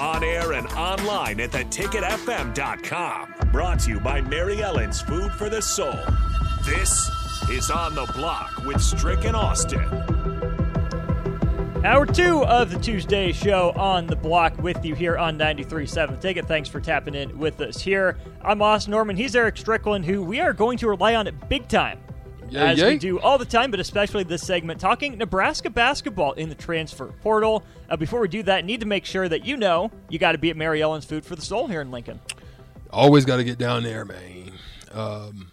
On air and online at theticketfm.com. Brought to you by Mary Ellen's Food for the Soul. This is On the Block with Strick and Austin. Hour two of the Tuesday show on the block with you here on 93.7 Ticket. Thanks for tapping in with us here. I'm Austin Norman. He's Eric Strickland, who we are going to rely on big time. As we do all the time, but especially this segment, talking Nebraska basketball in the transfer portal. Uh, before we do that, need to make sure that you know you got to be at Mary Ellen's Food for the Soul here in Lincoln. Always got to get down there, man. Um,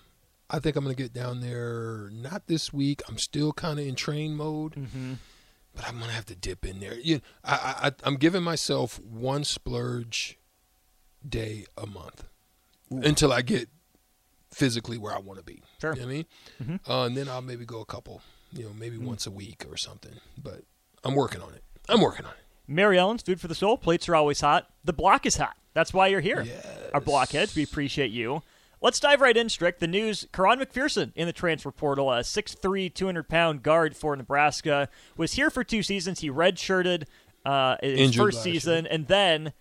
I think I'm going to get down there not this week. I'm still kind of in train mode, but I'm going to have to dip in there. You, I, I, I'm giving myself one splurge day a month until I get physically where I want to be. Sure. You know what I mean? Uh, and then I'll maybe go a couple, you know, maybe once a week or something. But I'm working on it. I'm working on it. Mary Ellen's Food for the Soul. Plates are always hot. The block is hot. That's why you're here. Our blockheads, we appreciate you. Let's dive right in, Strick. The news Karan McPherson in the transfer portal, a 6'3, 200 pound guard for Nebraska, was here for two seasons. He redshirted uh, his Injured first season and then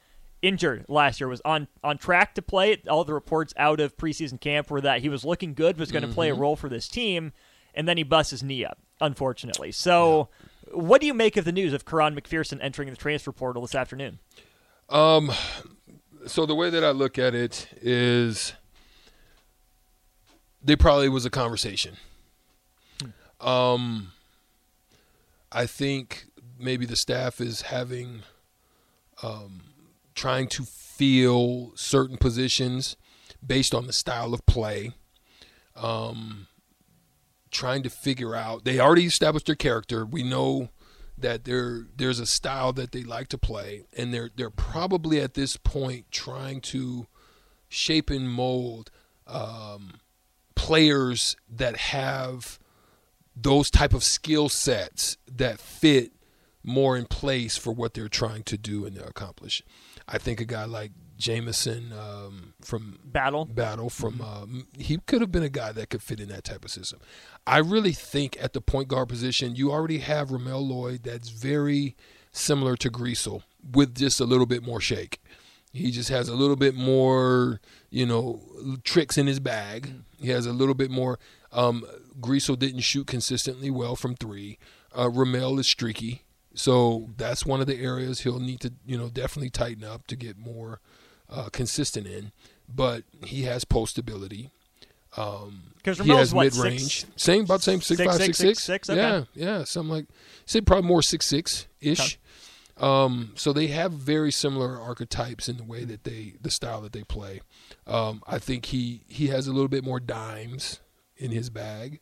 injured last year. Was on, on track to play. All the reports out of preseason camp were that he was looking good, was going to play a role for this team, and then he busts his knee up, unfortunately. So, what do you make of the news of Karan McPherson entering the transfer portal this afternoon? Um, so the way that I look at it is there probably was a conversation. Um I think maybe the staff is having um trying to feel certain positions based on the style of play. Um trying to figure out they already established their character. We know that there there's a style that they like to play and they're they're probably at this point trying to shape and mold um, players that have those type of skill sets that fit more in place for what they're trying to do and accomplish. I think a guy like Jameson um, from Battle. battle from um, he could have been a guy that could fit in that type of system. I really think at the point guard position, you already have Ramel Lloyd that's very similar to Griesel with just a little bit more shake. He just has a little bit more, you know, tricks in his bag. He has a little bit more. Um, Griesel didn't shoot consistently well from three. Uh, Ramel is streaky, so that's one of the areas he'll need to, you know, definitely tighten up to get more uh, consistent in. But he has post ability. Because He has mid range, same about same six, six, five, six, six, six. six? Okay. Yeah, yeah, something like say probably more six six ish. Um, so they have very similar archetypes in the way that they the style that they play. Um, I think he he has a little bit more dimes in his bag,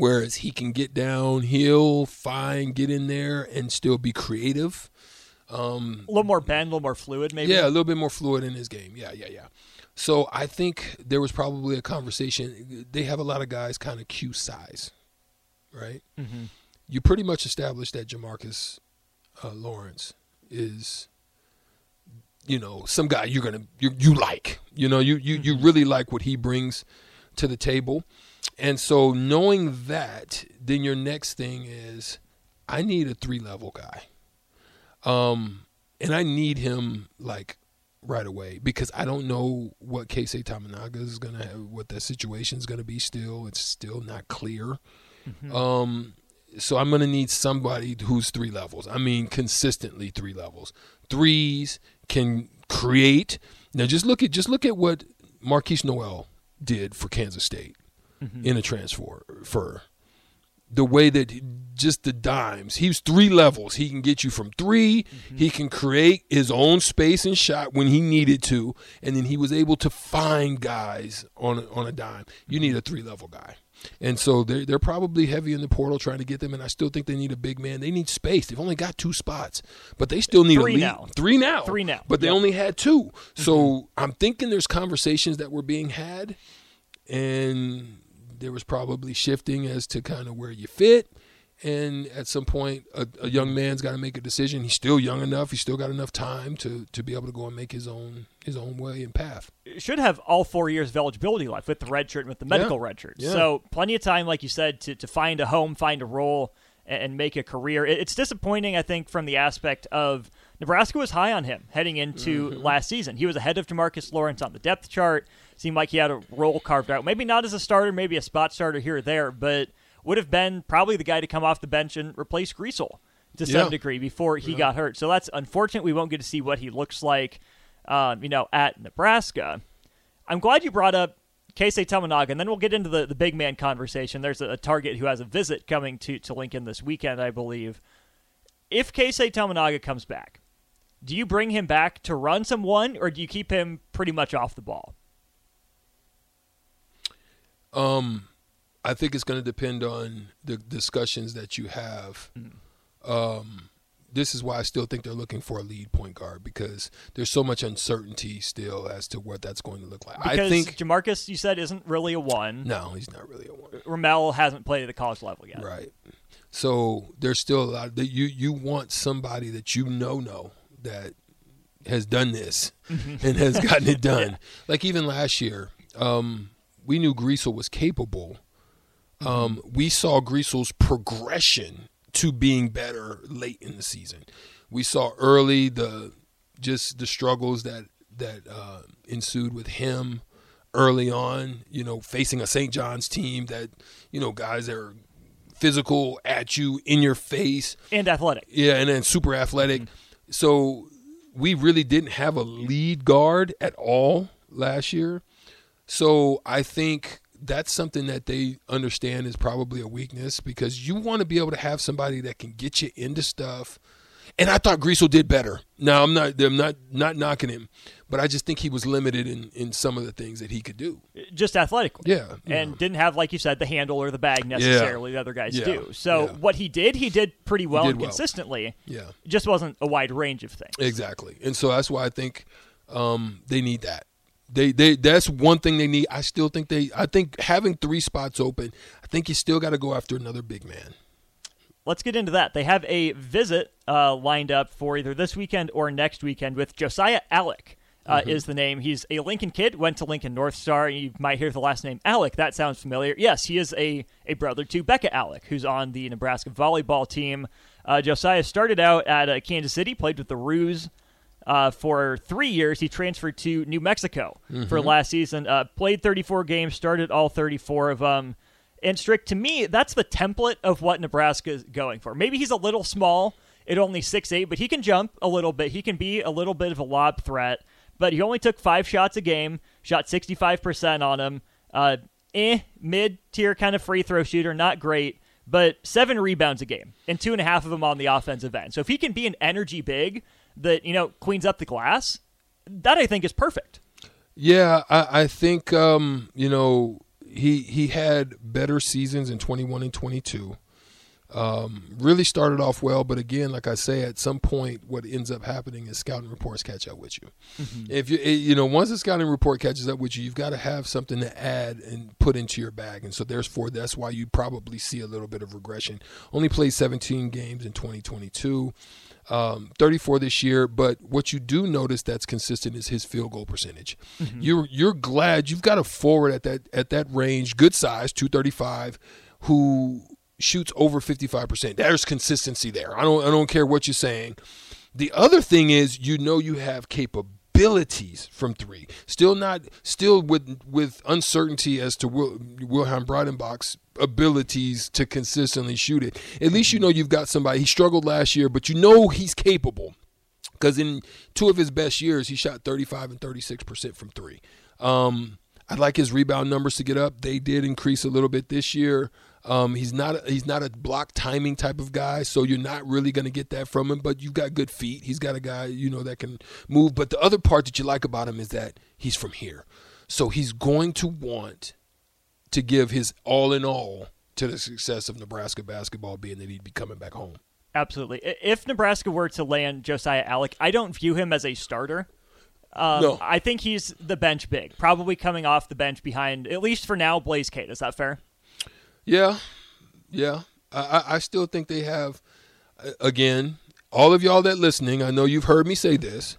whereas he can get downhill, fine, get in there, and still be creative. a little more bend, a little more fluid, maybe. Yeah, a little bit more fluid in his game. Yeah, yeah, yeah. So I think there was probably a conversation. They have a lot of guys kind of Q size, right? Mm-hmm. You pretty much established that Jamarques uh, Lawrence is, you know, some guy you're gonna you, you like. You know, you you you really like what he brings to the table, and so knowing that, then your next thing is, I need a three level guy. Um, and I need him like right away because I don't know what Keisei Tominaga is gonna have, what that situation is gonna be. Still, it's still not clear. Um, so I'm gonna need somebody who's three levels. I mean, consistently three levels. Threes can create. Now, just look at just look at what Markquis Nowell did for Kansas State in a transfer. For the way that he, just the dimes. He's three levels. He can get you from 3 Mm-hmm. He can create his own space and shot when he needed to, and then he was able to find guys on a, on a dime. You need a three level guy. And so they're, they're probably heavy in the portal trying to get them, and I still think they need a big man. They need space. They've only got two spots, but they still need Three a lead. now. Three now. Three now. But they Yep. only had two. So I'm thinking there's conversations that were being had, and there was probably shifting as to kind of where you fit. And at some point, a, a young man's got to make a decision. He's still young enough. He's still got enough time to, to be able to go and make his own his own way and path. should have all four years of eligibility left with the red shirt and with the medical Yeah. red shirt. Yeah. So plenty of time, like you said, to, to find a home, find a role, and, and make a career. It- it's disappointing, I think, from the aspect of Nebraska was high on him heading into Mm-hmm. last season. He was ahead of Demarcus Lawrence on the depth chart. Seemed like he had a role carved out. Maybe not as a starter, maybe a spot starter here or there, but would have been probably the guy to come off the bench and replace Griesel to some Yeah. degree before he got hurt. So that's unfortunate. We won't get to see what he looks like, um, you know, at Nebraska. I'm glad you brought up Keisei Tominaga, and then we'll get into the, the big man conversation. There's a, a target who has a visit coming to, to Lincoln this weekend, I believe. If Keisei Tominaga comes back, do you bring him back to run some one, or do you keep him pretty much off the ball? Um, I think it's going to depend on the discussions that you have. Um, this is why I still think they're looking for a lead point guard because there's so much uncertainty still as to what that's going to look like. Because I think Jamarques, you said, isn't really a one. no, he's not really a one. Ramel hasn't played at the college level yet. Right. So there's still a lot that you you want somebody that you know know that has done this and has gotten it done. Like even last year, um, we knew Griesel was capable. Um, we saw Griesel's progression to being better late in the season. We saw early the just the struggles that that uh, ensued with him early on. You know, facing a St. John's team that you know guys that are physical at you in your face. And athletic. Yeah, and then super athletic. So we really didn't have a lead guard at all last year. So I think that's something that they understand is probably a weakness because you want to be able to have somebody that can get you into stuff. And I thought Griesel did better. Now I'm not I'm not not knocking him, but I just think he was limited in in some of the things that he could do. just athletically. Yeah, And yeah. didn't have, like you said, the handle or the bag necessarily the other guys Yeah, do. So yeah. what he did, he did pretty well did and well. consistently. Yeah. Just wasn't a wide range of things. Exactly, and so that's why I think um, they need that. They they that's one thing they need. I still think they. I think having three spots open. I think you still got to go after another big man. Let's get into that. They have a visit uh, lined up for either this weekend or next weekend with Josiah Allick. Uh, Is the name. He's a Lincoln kid, went to Lincoln North Star. You might hear the last name Allick. That sounds familiar. Yes, he is a, a brother to Becca Allick, who's on the Nebraska volleyball team. Uh, Josiah started out at uh, Kansas City, played with the Roos uh, for three years. He transferred to New Mexico for last season. Uh, played 34 games, started all 34 of them. And strict to me, that's the template of what Nebraska is going for. Maybe he's a little small at only six eight, but he can jump a little bit. He can be a little bit of a lob threat. But he only took five shots a game, shot 65% on him. Uh, eh, mid tier kind of free throw shooter, not great, but seven rebounds a game, and two and a half of them on the offensive end. So if he can be an energy big that, you know, cleans up the glass, that I think is perfect. Yeah, I, I think um, you know he he had better seasons in 21 and 22. Um, really started off well, but again, like I say, at some point, what ends up happening is scouting reports catch up with you. If you eh, you know once the scouting report catches up with you, you've got to have something to add and put into your bag, and so therefore that's why you probably see a little bit of regression. Only played 17 games in 2022 um, 34 this year. But what you do notice that's consistent is his field goal percentage. You're you're glad you've got a forward at that at that range, good size, 235, who shoots over 55 percent. There's consistency there. I don't I don't care what you're saying. The other thing is you know you have capabilities from three. Still not still with with uncertainty as to Wil, Wilhelm Breidenbach's abilities to consistently shoot it. At least you know you've got somebody. He struggled last year, but you know he's capable. Because in two of his best years, he shot 35 and 36 percent from three. Um, I'd like his rebound numbers to get up. They did increase a little bit this year. Um, he's not a, he's not a block timing type of guy, so you're not really going to get that from him. But you've got good feet. He's got a guy you know that can move. But the other part that you like about him is that he's from here, so he's going to want to give his all in all to the success of Nebraska basketball, being that he'd be coming back home. Absolutely. If Nebraska were to land Josiah Allick, I don't view him as a starter. Um, No. I think he's the bench big, probably coming off the bench behind, at least for now, Blaise Keita. Is that fair? Yeah, yeah. I, I- still think they have. Again, all of y'all that listening, I know you've heard me say this.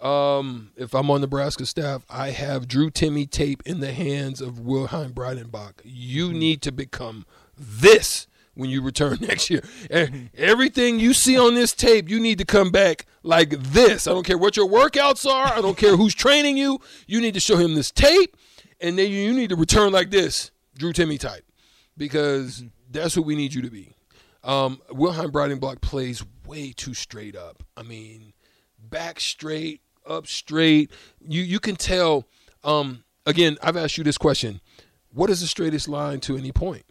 Um, if I'm on Nebraska staff, I have Drew Timme tape in the hands of Wilhelm Breidenbach. You need to become this when you return next year. And everything you see on this tape, you need to come back like this. I don't care what your workouts are. I don't care who's training you. You need to show him this tape, and then you need to return like this, Drew Timme type, because that's what we need you to be. Um, Wilhelm Breidenbach plays way too straight up. I mean, back straight, up straight. You you can tell. Um, again, I've asked you this question: What is the straightest line to any point?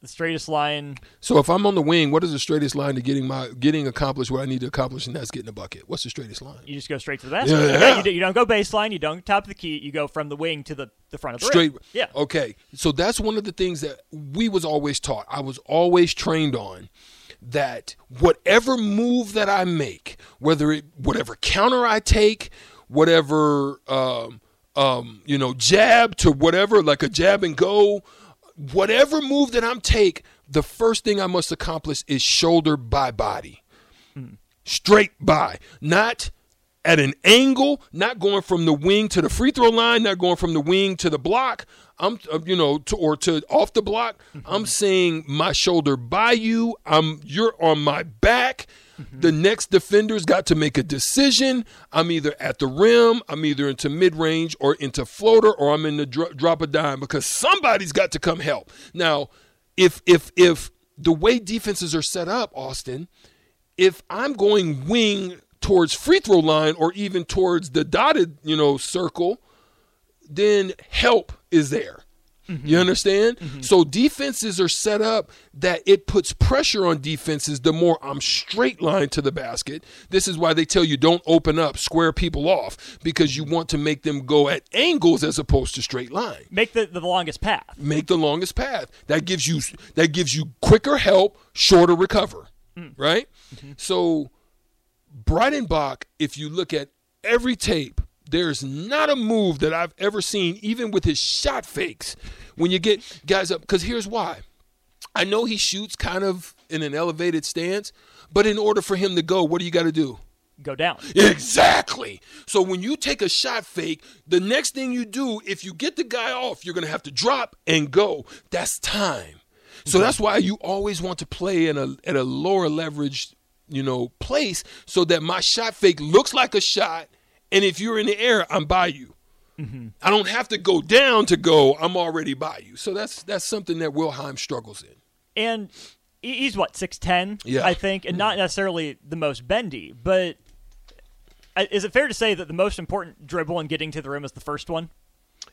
The straightest line. So if I'm on the wing, what is the straightest line to getting my getting accomplished what I need to accomplish, and that's getting a bucket? What's the straightest line? You just go straight to the basket. Yeah. You, do, you don't go baseline. You don't top of the key. You go from the wing to the, the front of the Straight. rim. Yeah. Okay. So that's one of the things that we was always taught. I was always trained on that whatever move that I make, whether it whatever counter I take, whatever um, um, you know jab to whatever like a jab and go, whatever move that I'm take, the first thing I must accomplish is shoulder by body straight by, not at an angle, not going from the wing to the free throw line, not going from the wing to the block. I'm, uh, you know, to, or to off the block. I'm saying my shoulder by you. I'm, you're on my back. Mm-hmm. The next defender's got to make a decision. I'm either at the rim, I'm either into mid range or into floater, or I'm in the dro- drop a dime because somebody's got to come help. Now, if if if the way defenses are set up, Austin, if I'm going wing towards free throw line or even towards the dotted, you know, circle, then help is there. You understand? Mm-hmm. So defenses are set up that it puts pressure on defenses the more I'm straight line to the basket. This is why they tell you don't open up, square people off, because you want to make them go at angles as opposed to straight line Make the, the longest path. make the longest path. That gives you that gives you quicker help, shorter recover, mm. right? Mm-hmm. So Breidenbach, if you look at every tape, there's not a move that I've ever seen, even with his shot fakes, when you get guys up. Because here's why. I know he shoots kind of in an elevated stance, but in order for him to go, what do you got to do? Go down. Exactly. So when you take a shot fake, the next thing you do, if you get the guy off, you're going to have to drop and go. That's time. So that's why you always want to play in a at a lower leverage, you know, place so that my shot fake looks like a shot and if you're in the air, I'm by you. Mm-hmm. I don't have to go down to go. I'm already by you. So that's that's something that Wilhelm struggles in. And he's what, 6'10, Yeah. I think, and not necessarily the most bendy, but is it fair to say that the most important dribble in getting to the rim is the first one?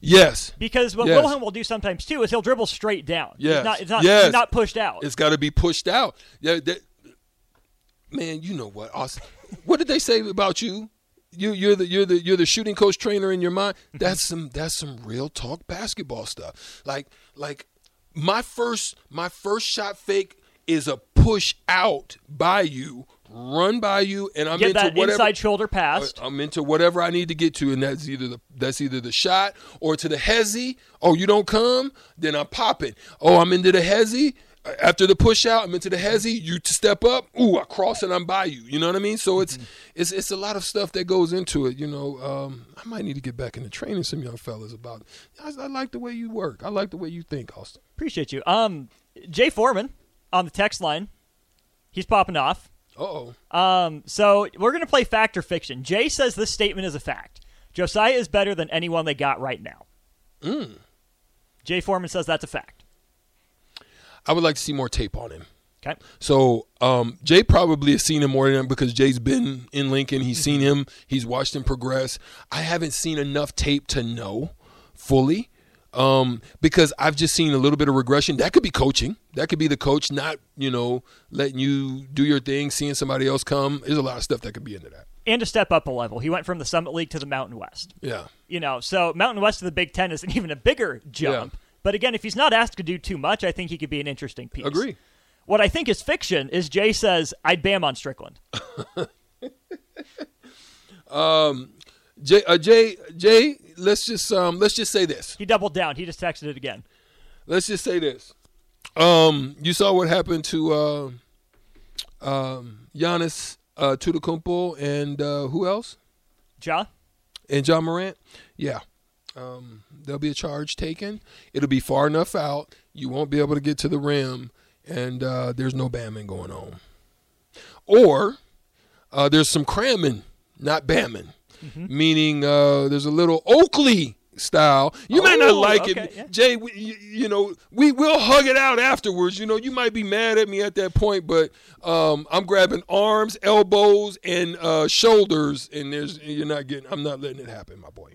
Yes. Because what Yes. Wilhelm will do sometimes too is he'll dribble straight down. Yes. It's not, it's not, Yes. not pushed out. It's got to be pushed out. Yeah, that, man, you know what, Austin? What did they say about you? You, you're the you're the you're the shooting coach trainer in your mind. Mm-hmm. That's some that's some real talk basketball stuff. Like like my first my first shot fake is a push out by you, run by you, and I'm Get into that whatever inside shoulder pass. I'm into whatever I need to get to, and that's either the that's either the shot or to the hezzy. Oh, you don't come, then I'm popping. Oh, I'm into the hezzy. After the push out, I'm into the hezzy. You to step up. Ooh, I cross and I'm by you. You know what I mean? So it's it's it's a lot of stuff that goes into it. You know, um, I might need to get back into training some young fellas about. I, I like the way you work. I like the way you think, Austin. Appreciate you. Um, Jay Foreman on the text line. He's popping off. Uh oh. Um, so we're gonna play fact or fiction. Jay says this statement is a fact. Josiah is better than anyone they got right now. Mm. Jay Foreman says that's a fact. I would like to see more tape on him. Okay. So um, Jay probably has seen him more than because Jay's been in Lincoln. He's seen him. He's watched him progress. I haven't seen enough tape to know fully. Um, because I've just seen a little bit of regression. That could be coaching. That could be the coach not, you know, letting you do your thing, seeing somebody else come. There's a lot of stuff that could be into that. And to step up a level, he went from the Summit League to the Mountain West. Yeah. You know, so Mountain West to the Big Ten is an even a bigger jump. Yeah. But again, if he's not asked to do too much, I think he could be an interesting piece. Agree. What I think is fiction is Jay says, I'd bam on Strickland. Jay, uh, Jay, Jay, let's just um, let's just say this. He doubled down. He just texted it again. Let's just say this. Um, you saw what happened to uh, um, Giannis uh, Tutokumpo and uh, who else? Ja? And John Morant. Yeah, um, there'll be a charge taken. It'll be far enough out. You won't be able to get to the rim, and uh, there's no bamming going on. Or uh, there's some cramming, not bamming, meaning uh, there's a little Oakley style. You might not Oh, like okay, it, yeah. Jay. We, you, you know, we will hug it out afterwards. You know, you might be mad at me at that point, but um, I'm grabbing arms, elbows, and uh, shoulders, and there's you're not getting. I'm not letting it happen, my boy.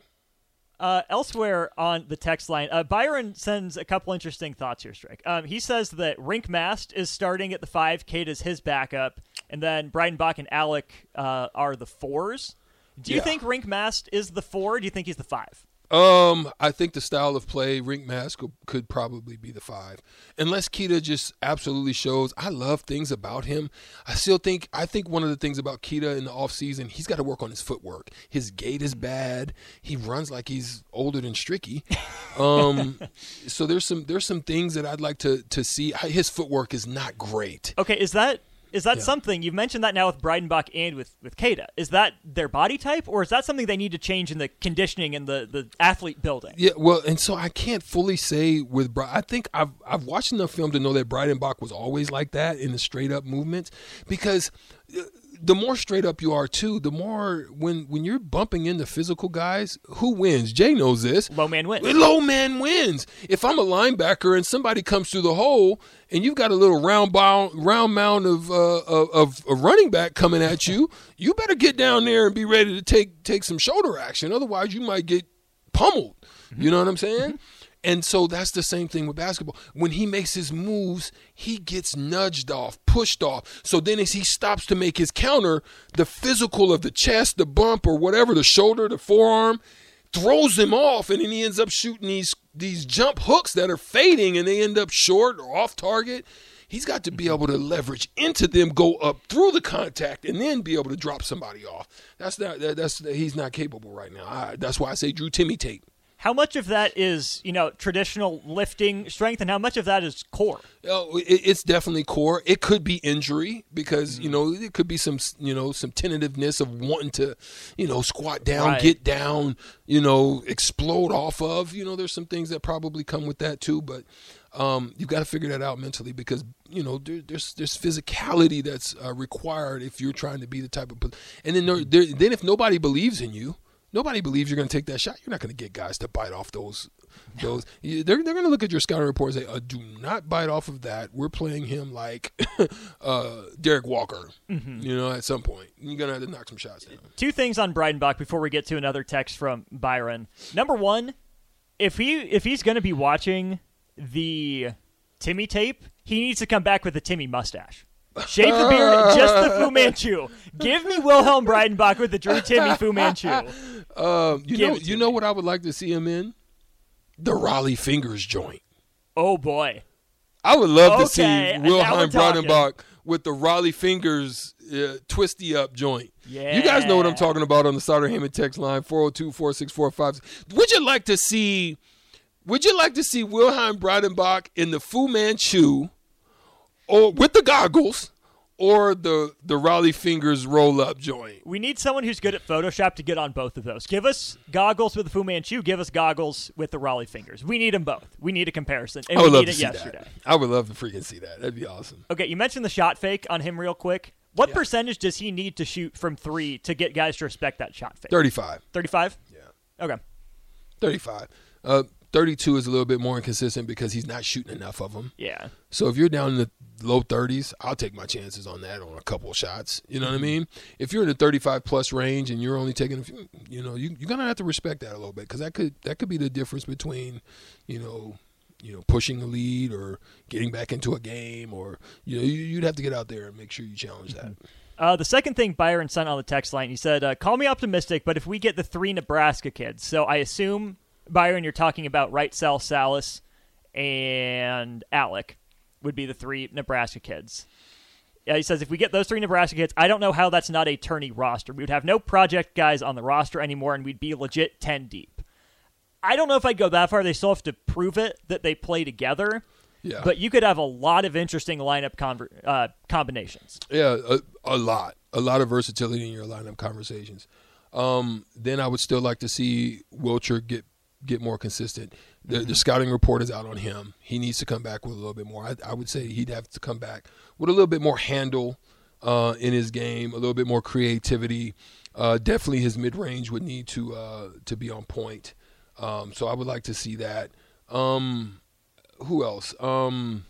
Uh, elsewhere on the text line, uh, Byron sends a couple interesting thoughts here, Strick. Um, he says that Rienk Mast is starting at the five, Keita is his backup, and then Breidenbach and Allick uh, are the fours. Do you Yeah. think Rienk Mast is the four? Or do you think he's the five? Um, I think the style of play, Rienk Mast could, could probably be the five, unless Keita just absolutely shows. I love things about him. I still think I think one of the things about Keita in the offseason, he's got to work on his footwork. His gait is bad. He runs like he's older than Stricky. Um, so there's some there's some things that I'd like to to see. His footwork is not great. Okay, is that is that Yeah. something you've mentioned that now with Breidenbach and with with Keita? Is that their body type, or is that something they need to change in the conditioning and the the athlete building? Yeah, well, and so I can't fully say with Bri I think I've I've watched enough film to know that Breidenbach was always like that in the straight up movements because uh, the more straight up you are too, the more when when you're bumping into physical guys, who wins? Jay knows this. Low man wins. Low man wins. If I'm a linebacker and somebody comes through the hole and you've got a little round bound, round mound of, uh, of of a running back coming at you, you better get down there and be ready to take take some shoulder action. Otherwise, you might get pummeled. You know what I'm saying? And so that's the same thing with basketball. When he makes his moves, he gets nudged off, pushed off. So then as he stops to make his counter, the physical of the chest, the bump or whatever, the shoulder, the forearm, throws him off and then he ends up shooting these these jump hooks that are fading and they end up short or off target. He's got to be mm-hmm. able to leverage into them, go up through the contact, and then be able to drop somebody off. That's not that, that's he's not capable right now. I, that's why I say Drew Timme tape. How much of that is you know traditional lifting strength, and how much of that is core? Oh, it, it's definitely core. It could be injury because you know it could be some you know some tentativeness of wanting to you know squat down, Right. get down, you know explode off of. You know, there's some things that probably come with that too, but um, you've got to figure that out mentally because you know there, there's there's physicality that's uh, required if you're trying to be the type of and then there, there, then if nobody believes in you. Nobody believes you're going to take that shot. You're not going to get guys to bite off those. Those they're they're going to look at your scouting report and say, uh, "Do not bite off of that. We're playing him like uh, Derrick Walker." You know, at some point, you're going to have to knock some shots down. Two things on Breidenbach before we get to another text from Byron. Number one, if he if he's going to be watching the Timme tape, he needs to come back with a Timme mustache. Shave the beard, just the Fu Manchu. Give me Wilhelm Breidenbach with the Drew Timme Fu Manchu. Um, you Give know, you know me. what I would like to see him in? The Rollie Fingers joint. Oh boy. I would love to see Wilhelm. Breidenbach with the Rollie Fingers uh, twisty up joint. Yeah. You guys know what I'm talking about on the Starter Heyman text line 402 464 Would you like to see would you like to see Wilhelm Breidenbach in the Fu Manchu or with the goggles or the the Rollie Fingers roll up joint? We need someone who's good at Photoshop to get on both of those. Give us goggles with the Fu Manchu. Give us goggles with the Rollie fingers. We need them both. We need a comparison, and I would we love need to it see yesterday. that. I would love to freaking see that. That'd be awesome. Okay, you mentioned the shot fake on him real quick. What percentage does he need to shoot from three to get guys to respect that shot fake? 35. 35? Yeah. Okay. 35. Uh, 32 is a little bit more inconsistent because he's not shooting enough of them. Yeah. So if you're down in the low 30s, I'll take my chances on that on a couple of shots. You know what I mean? If you're in the 35 plus range and you're only taking, a few, you know, you, you're gonna have to respect that a little bit because that could that could be the difference between, you know, you know, pushing the lead or getting back into a game, or you know, you, would have to get out there and make sure you challenge that. Uh, the second thing Byron sent on the text line, he said, uh, "Call me optimistic, but if we get the three Nebraska kids, so I assume Byron, you're talking about Wright, Sal, Sallis, and Allick would be the three Nebraska kids." Yeah, he says if we get those three Nebraska kids, I don't know how that's not a tourney roster. We would have no project guys on the roster anymore, and we'd be legit ten deep. I don't know if I'd go that far. They still have to prove it that they play together. Yeah. But you could have a lot of interesting lineup conver- uh, combinations. Yeah, a, a, lot. A lot of versatility in your lineup conversations. Um, then I would still like to see Wilcher get get more consistent. The, mm-hmm. the, scouting report is out on him. He needs to come back with a little bit more. I, I would say he'd have to come back with a little bit more handle uh, in his game, a little bit more creativity. Uh, definitely, his mid range would need to uh, to be on point. Um, so I would like to see that. Um, who else? Um,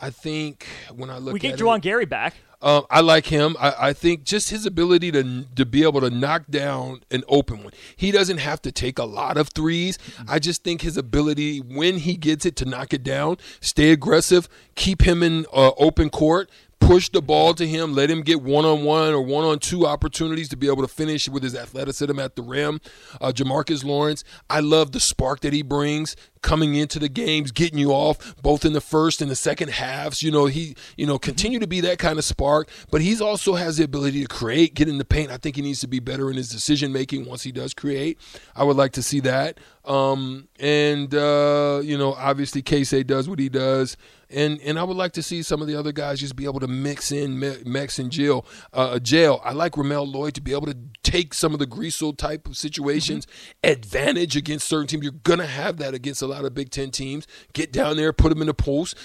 I think when I look, at we get Juwan it, Gary back. Um, I like him. I, I, think just his ability to to be able to knock down an open one. He doesn't have to take a lot of 3s I just think his ability when he gets it to knock it down, stay aggressive, keep him in uh, open court, push the ball to him, let him get one on one or one on two opportunities to be able to finish with his athleticism at the rim. Uh, Jamarques Lawrence, I love the spark that he brings coming into the games, getting you off both in the first and the second halves. You know, he, you know, continue to be that kind of spark, but he's also has the ability to create, get in the paint. I think he needs to be better in his decision making once he does create. I would like to see that. Um, and uh, you know, obviously, Keisei does what he does and and I would like to see some of the other guys just be able to mix in Max and Jill. Uh, jail. I like Ramel Lloyd to be able to take some of the Griesel type of situations mm-hmm. advantage against certain teams. You're gonna have that against a lot of Big Ten teams. Get down there, put them in the post,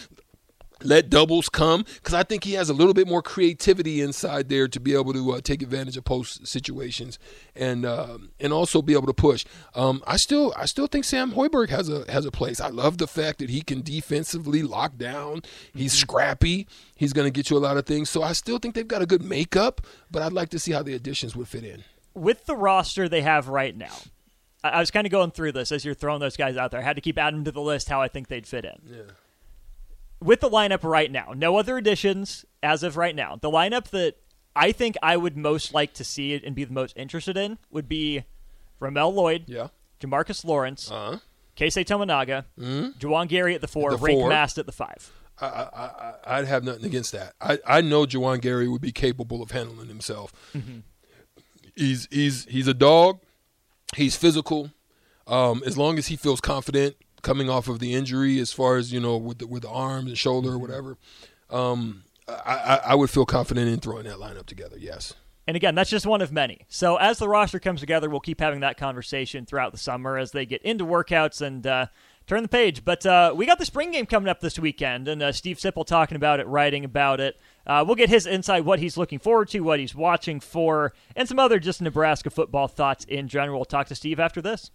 let doubles come because I think he has a little bit more creativity inside there to be able to uh, take advantage of post situations and uh, and also be able to push. Um, I still I still think Sam Hoiberg has a has a place. I love the fact that he can defensively lock down. He's mm-hmm. scrappy. He's going to get you a lot of things. So I still think they've got a good makeup, but I'd like to see how the additions would fit in. With the roster they have right now, I was kind of going through this as you're throwing those guys out there. I had to keep adding to the list how I think they'd fit in. Yeah with the lineup right now, no other additions as of right now. The lineup that I think I would most like to see it and be the most interested in would be Ramel Lloyd, yeah, Jamarques Lawrence, uh-huh. Keisei Tominaga, mm-hmm. Juwan Gary at the four, the Rienk four. Mast at the five. I, I, would have nothing against that. I, I know Juwan Gary would be capable of handling himself. Mm-hmm. He's he's he's a dog. He's physical. Um, as long as he feels confident, coming off of the injury, as far as you know, with the, with the arm and shoulder or mm-hmm. whatever, um, I, I would feel confident in throwing that lineup together. Yes. And again, that's just one of many. So as the roster comes together, we'll keep having that conversation throughout the summer as they get into workouts and uh, turn the page. But uh, we got the spring game coming up this weekend, and uh, Steve Sipple talking about it, writing about it. Uh, we'll get his insight, what he's looking forward to, what he's watching for, and some other just Nebraska football thoughts in general. We'll talk to Steve after this.